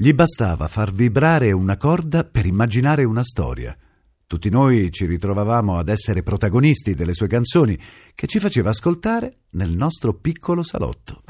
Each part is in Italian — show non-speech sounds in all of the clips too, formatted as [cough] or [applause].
Gli bastava far vibrare una corda per immaginare una storia. Tutti noi ci ritrovavamo ad essere protagonisti delle sue canzoni che ci faceva ascoltare nel nostro piccolo salotto.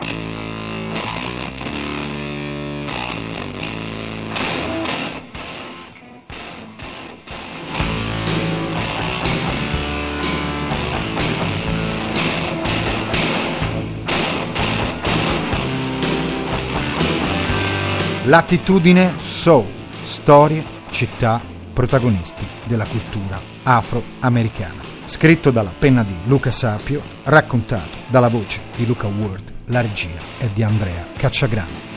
L'attitudine Soul, storie, città, protagonisti della cultura afroamericana. Scritto dalla penna di Luca Sapio, raccontato dalla voce di Luca Ward, la regia è di Andrea Cacciagrano.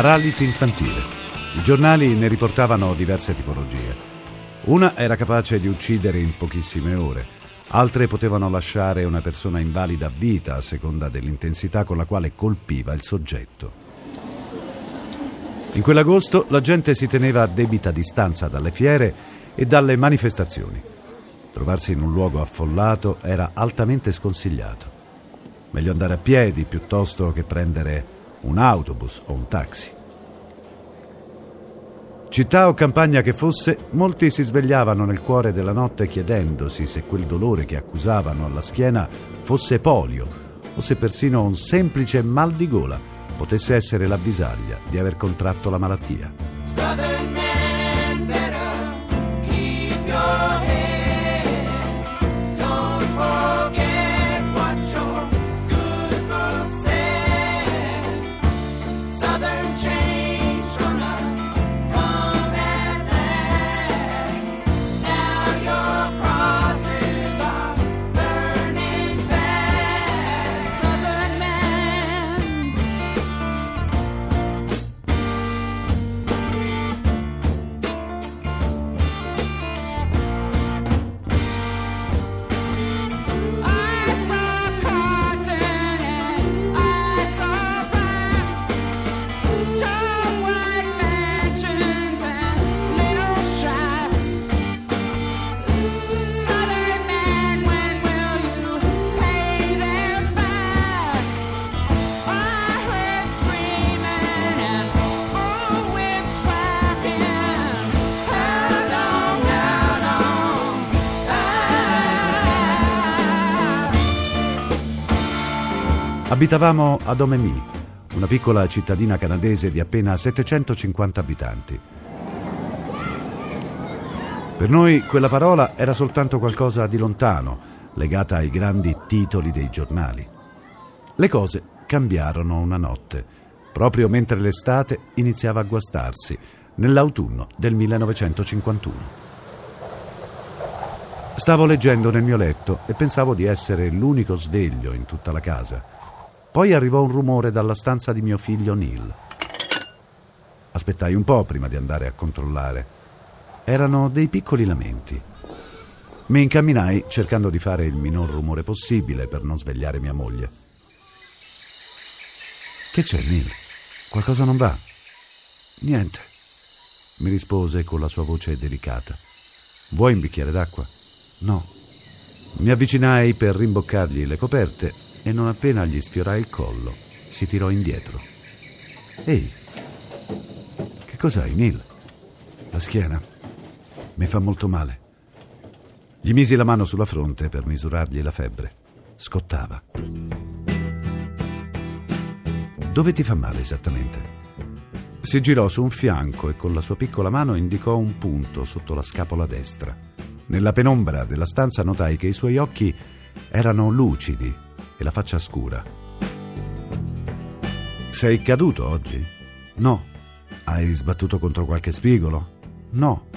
Paralisi infantile. I giornali ne riportavano diverse tipologie. Una era capace di uccidere in pochissime ore, altre potevano lasciare una persona invalida a vita a seconda dell'intensità con la quale colpiva il soggetto. In quell'agosto la gente si teneva a debita distanza dalle fiere e dalle manifestazioni. Trovarsi in un luogo affollato era altamente sconsigliato. Meglio andare a piedi piuttosto che prendere un autobus o un taxi. Città o campagna che fosse, molti si svegliavano nel cuore della notte chiedendosi se quel dolore che accusavano alla schiena fosse polio o se persino un semplice mal di gola potesse essere l'avvisaglia di aver contratto la malattia. Abitavamo ad Omemi, una piccola cittadina canadese di appena 750 abitanti. Per noi quella parola era soltanto qualcosa di lontano, legata ai grandi titoli dei giornali. Le cose cambiarono una notte, proprio mentre l'estate iniziava a guastarsi, nell'autunno del 1951. Stavo leggendo nel mio letto e pensavo di essere l'unico sveglio in tutta la casa. Poi arrivò un rumore dalla stanza di mio figlio Neil. Aspettai un po' prima di andare a controllare. Erano dei piccoli lamenti. Mi incamminai cercando di fare il minor rumore possibile per non svegliare mia moglie. Che c'è, Neil? Qualcosa non va? Niente, mi rispose con la sua voce delicata. Vuoi un bicchiere d'acqua? No. Mi avvicinai per rimboccargli le coperte e non appena gli sfiorai il collo, si tirò indietro. Ehi, che cos'hai, Neil? La schiena. Mi fa molto male. Gli misi la mano sulla fronte per misurargli la febbre. Scottava. Dove ti fa male esattamente? Si girò su un fianco e con la sua piccola mano indicò un punto sotto la scapola destra. Nella penombra della stanza notai che i suoi occhi erano lucidi e la faccia scura. Sei caduto oggi? No. Hai sbattuto contro qualche spigolo? No.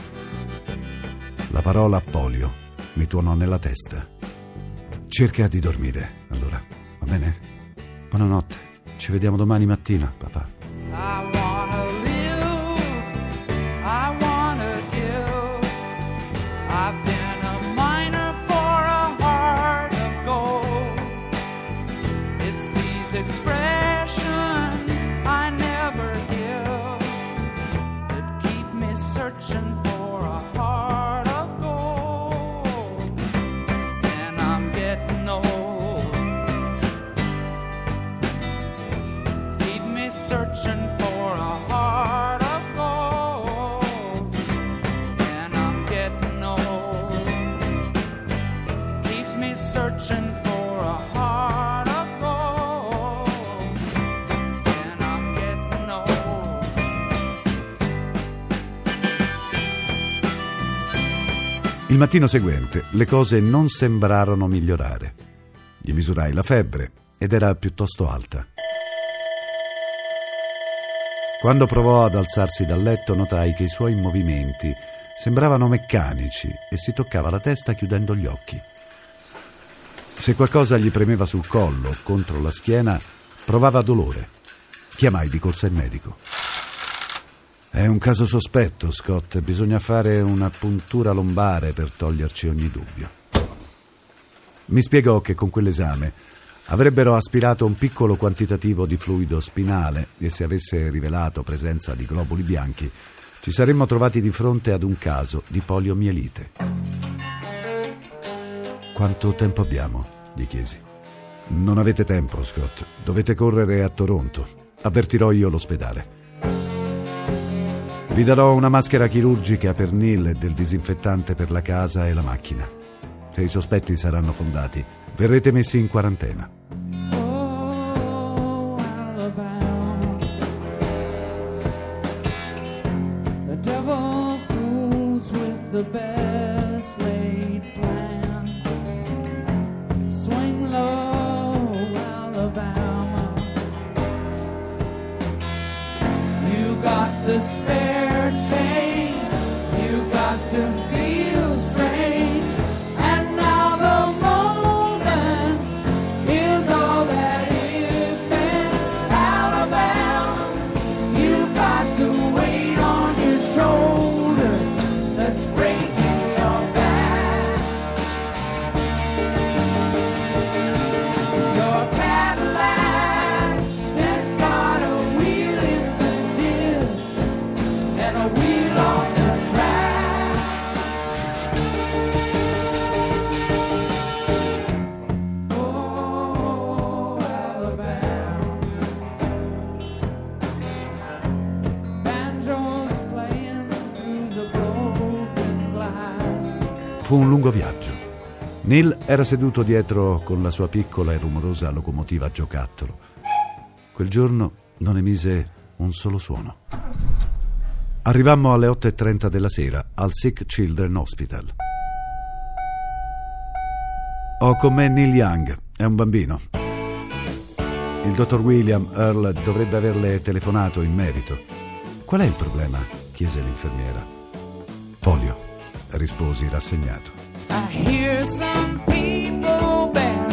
La parola polio mi tuonò nella testa. Cerca di dormire, allora, va bene? Buonanotte. Ci vediamo domani mattina, papà. Mattino seguente le cose non sembrarono migliorare. Gli misurai la febbre ed era piuttosto alta. Quando provò ad alzarsi dal letto notai che i suoi movimenti sembravano meccanici e si toccava la testa chiudendo gli occhi. Se qualcosa gli premeva sul collo o contro la schiena, provava dolore. Chiamai di corsa il medico. È un caso sospetto, Scott. Bisogna fare una puntura lombare per toglierci ogni dubbio. Mi spiegò che con quell'esame avrebbero aspirato un piccolo quantitativo di fluido spinale e se avesse rivelato presenza di globuli bianchi ci saremmo trovati di fronte ad un caso di poliomielite. Quanto tempo abbiamo? gli chiesi. Non avete tempo, Scott. Dovete correre a Toronto. Avvertirò io l'ospedale. Vi darò una maschera chirurgica per Neil e del disinfettante per la casa e la macchina. Se i sospetti saranno fondati, verrete messi in quarantena. Oh. The devil Fu un lungo viaggio. Neil era seduto dietro con la sua piccola e rumorosa locomotiva a giocattolo. Quel giorno non emise un solo suono. Arrivammo alle 8.30 della sera al Sick Children Hospital. Ho con me Neil Young, è un bambino. Il dottor William Earl dovrebbe averle telefonato in merito. Qual è il problema? chiese l'infermiera. Polio, risposi rassegnato. I hear some people bad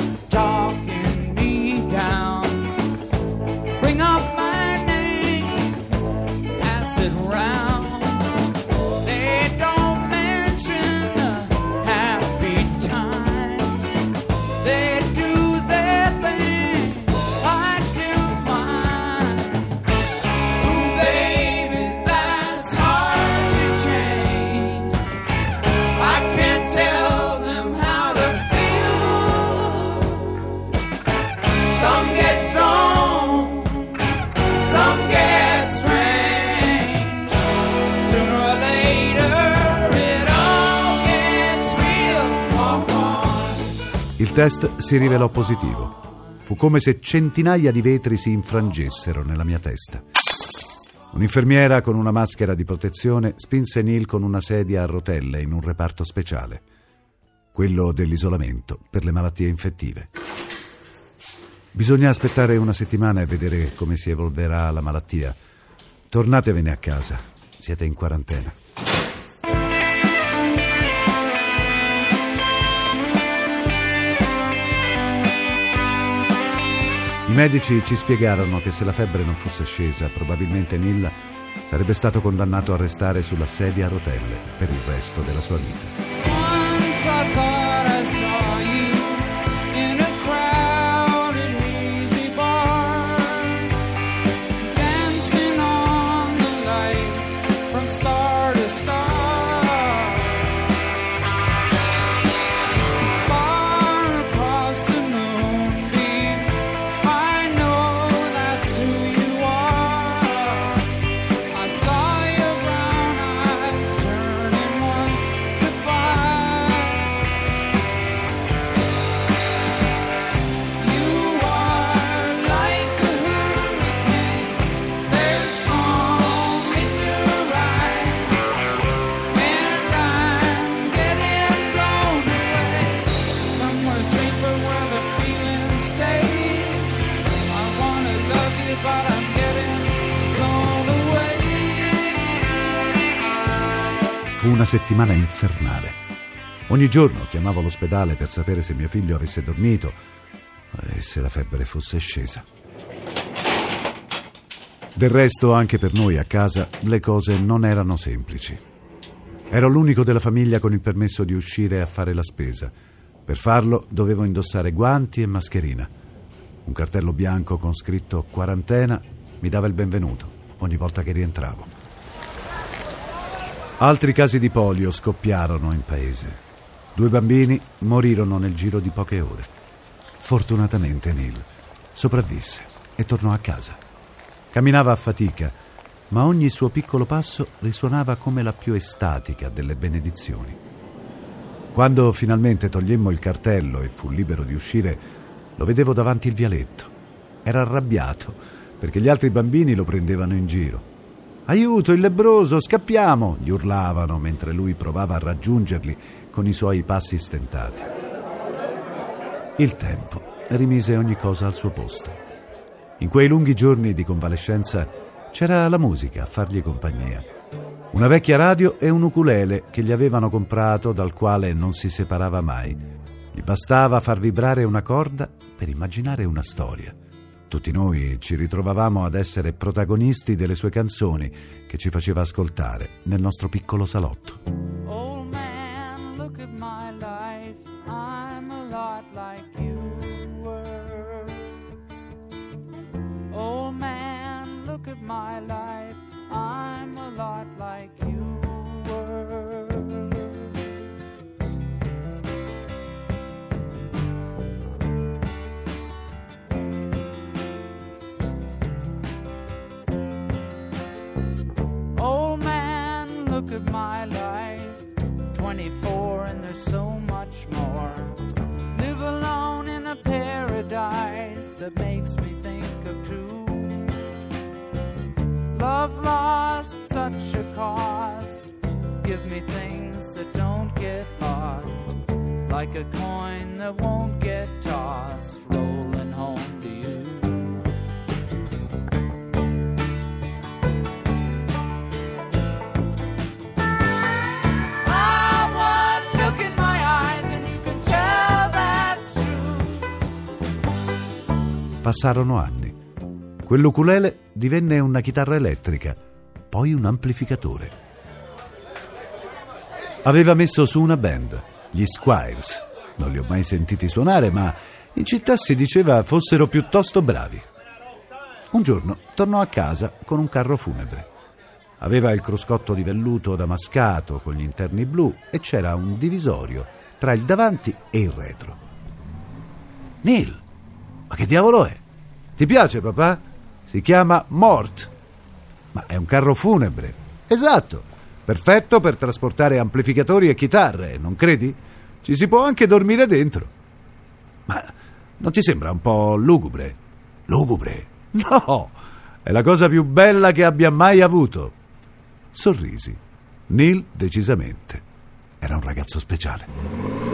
Il test si rivelò positivo. Fu come se centinaia di vetri si infrangessero nella mia testa. Un'infermiera con una maschera di protezione spinse Neil con una sedia a rotelle in un reparto speciale, quello dell'isolamento per le malattie infettive. Bisogna aspettare una settimana e vedere come si evolverà la malattia. Tornatevene a casa, siete in quarantena. I medici ci spiegarono che se la febbre non fosse scesa, probabilmente Neil sarebbe stato condannato a restare sulla sedia a rotelle per il resto della sua vita. Settimana infernale. Ogni giorno chiamavo l'ospedale per sapere se mio figlio avesse dormito e se la febbre fosse scesa. Del resto, anche per noi a casa, le cose non erano semplici. Ero l'unico della famiglia con il permesso di uscire a fare la spesa. Per farlo dovevo indossare guanti e mascherina. Un cartello bianco con scritto quarantena mi dava il benvenuto ogni volta che rientravo. Altri casi di polio scoppiarono in paese. Due bambini morirono nel giro di poche ore. Fortunatamente Neil sopravvisse e tornò a casa. Camminava a fatica, ma ogni suo piccolo passo risuonava come la più estatica delle benedizioni. Quando finalmente togliemmo il cartello e fu libero di uscire, lo vedevo davanti il vialetto. Era arrabbiato perché gli altri bambini lo prendevano in giro. Aiuto, il lebroso, scappiamo! gli urlavano mentre lui provava a raggiungerli con i suoi passi stentati. Il tempo rimise ogni cosa al suo posto. In quei lunghi giorni di convalescenza c'era la musica a fargli compagnia. Una vecchia radio e un ukulele che gli avevano comprato dal quale non si separava mai. Gli bastava far vibrare una corda per immaginare una storia. Tutti noi ci ritrovavamo ad essere protagonisti delle sue canzoni che ci faceva ascoltare nel nostro piccolo salotto. Old man, look at my life. I'm a lot like you were. Old man, look at my life. I'm a lot like you 24 and there's so much more. Live alone in a paradise that makes me think of two. Love lost such a cost. Give me things that don't get lost. Like a coin that won't get tossed. Passarono anni. Quell'ukulele divenne una chitarra elettrica, poi un amplificatore. Aveva messo su una band, gli Squires. Non li ho mai sentiti suonare, ma in città si diceva fossero piuttosto bravi. Un giorno tornò a casa con un carro funebre. Aveva il cruscotto di velluto damascato con gli interni blu e c'era un divisorio tra il davanti e il retro. Neil, ma che diavolo è? Ti piace, papà? Si chiama Mort. Ma è un carro funebre. Esatto. Perfetto per trasportare amplificatori e chitarre, non credi? Ci si può anche dormire dentro. Ma non ti sembra un po' lugubre? Lugubre? [laughs] No! È la cosa più bella che abbia mai avuto. Sorrisi. Neil, decisamente, era un ragazzo speciale.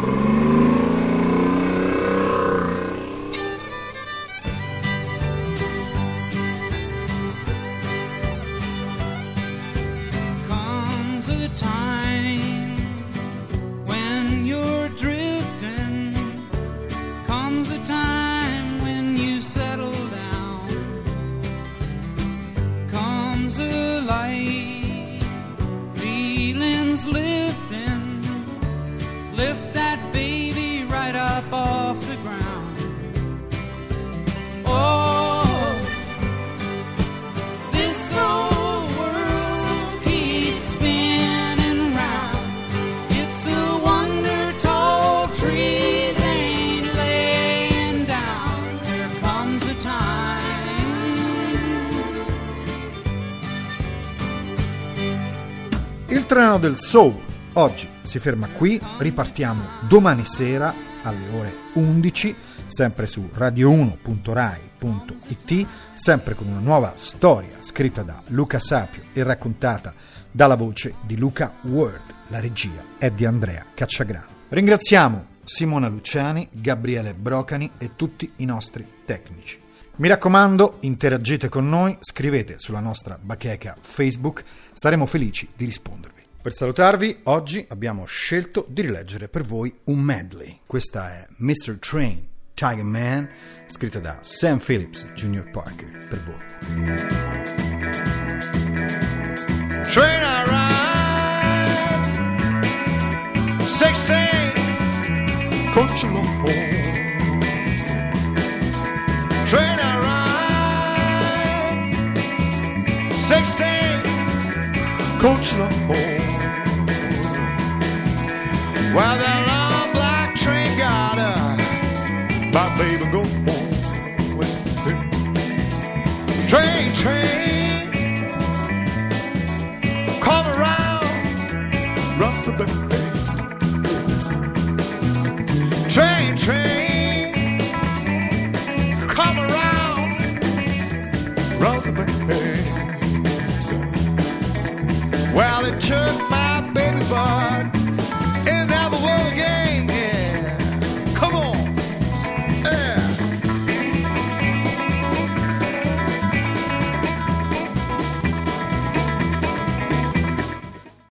Treno del soul oggi si ferma qui, ripartiamo domani sera alle ore 11, sempre su radio1.rai.it, sempre con una nuova storia scritta da Luca Sapio e raccontata dalla voce di Luca Word. La regia è di Andrea Cacciagrano. Ringraziamo Simona Luciani, Gabriele Brocani e tutti i nostri tecnici. Mi raccomando, interagite con noi, scrivete sulla nostra bacheca Facebook, saremo felici di rispondervi. Per salutarvi, oggi abbiamo scelto di rileggere per voi un medley. Questa è Mr. Train, Tiger Man, scritta da Sam Phillips Jr. Parker, per voi. Train I ride, 16, coach along. Train I ride, 16, coach baby go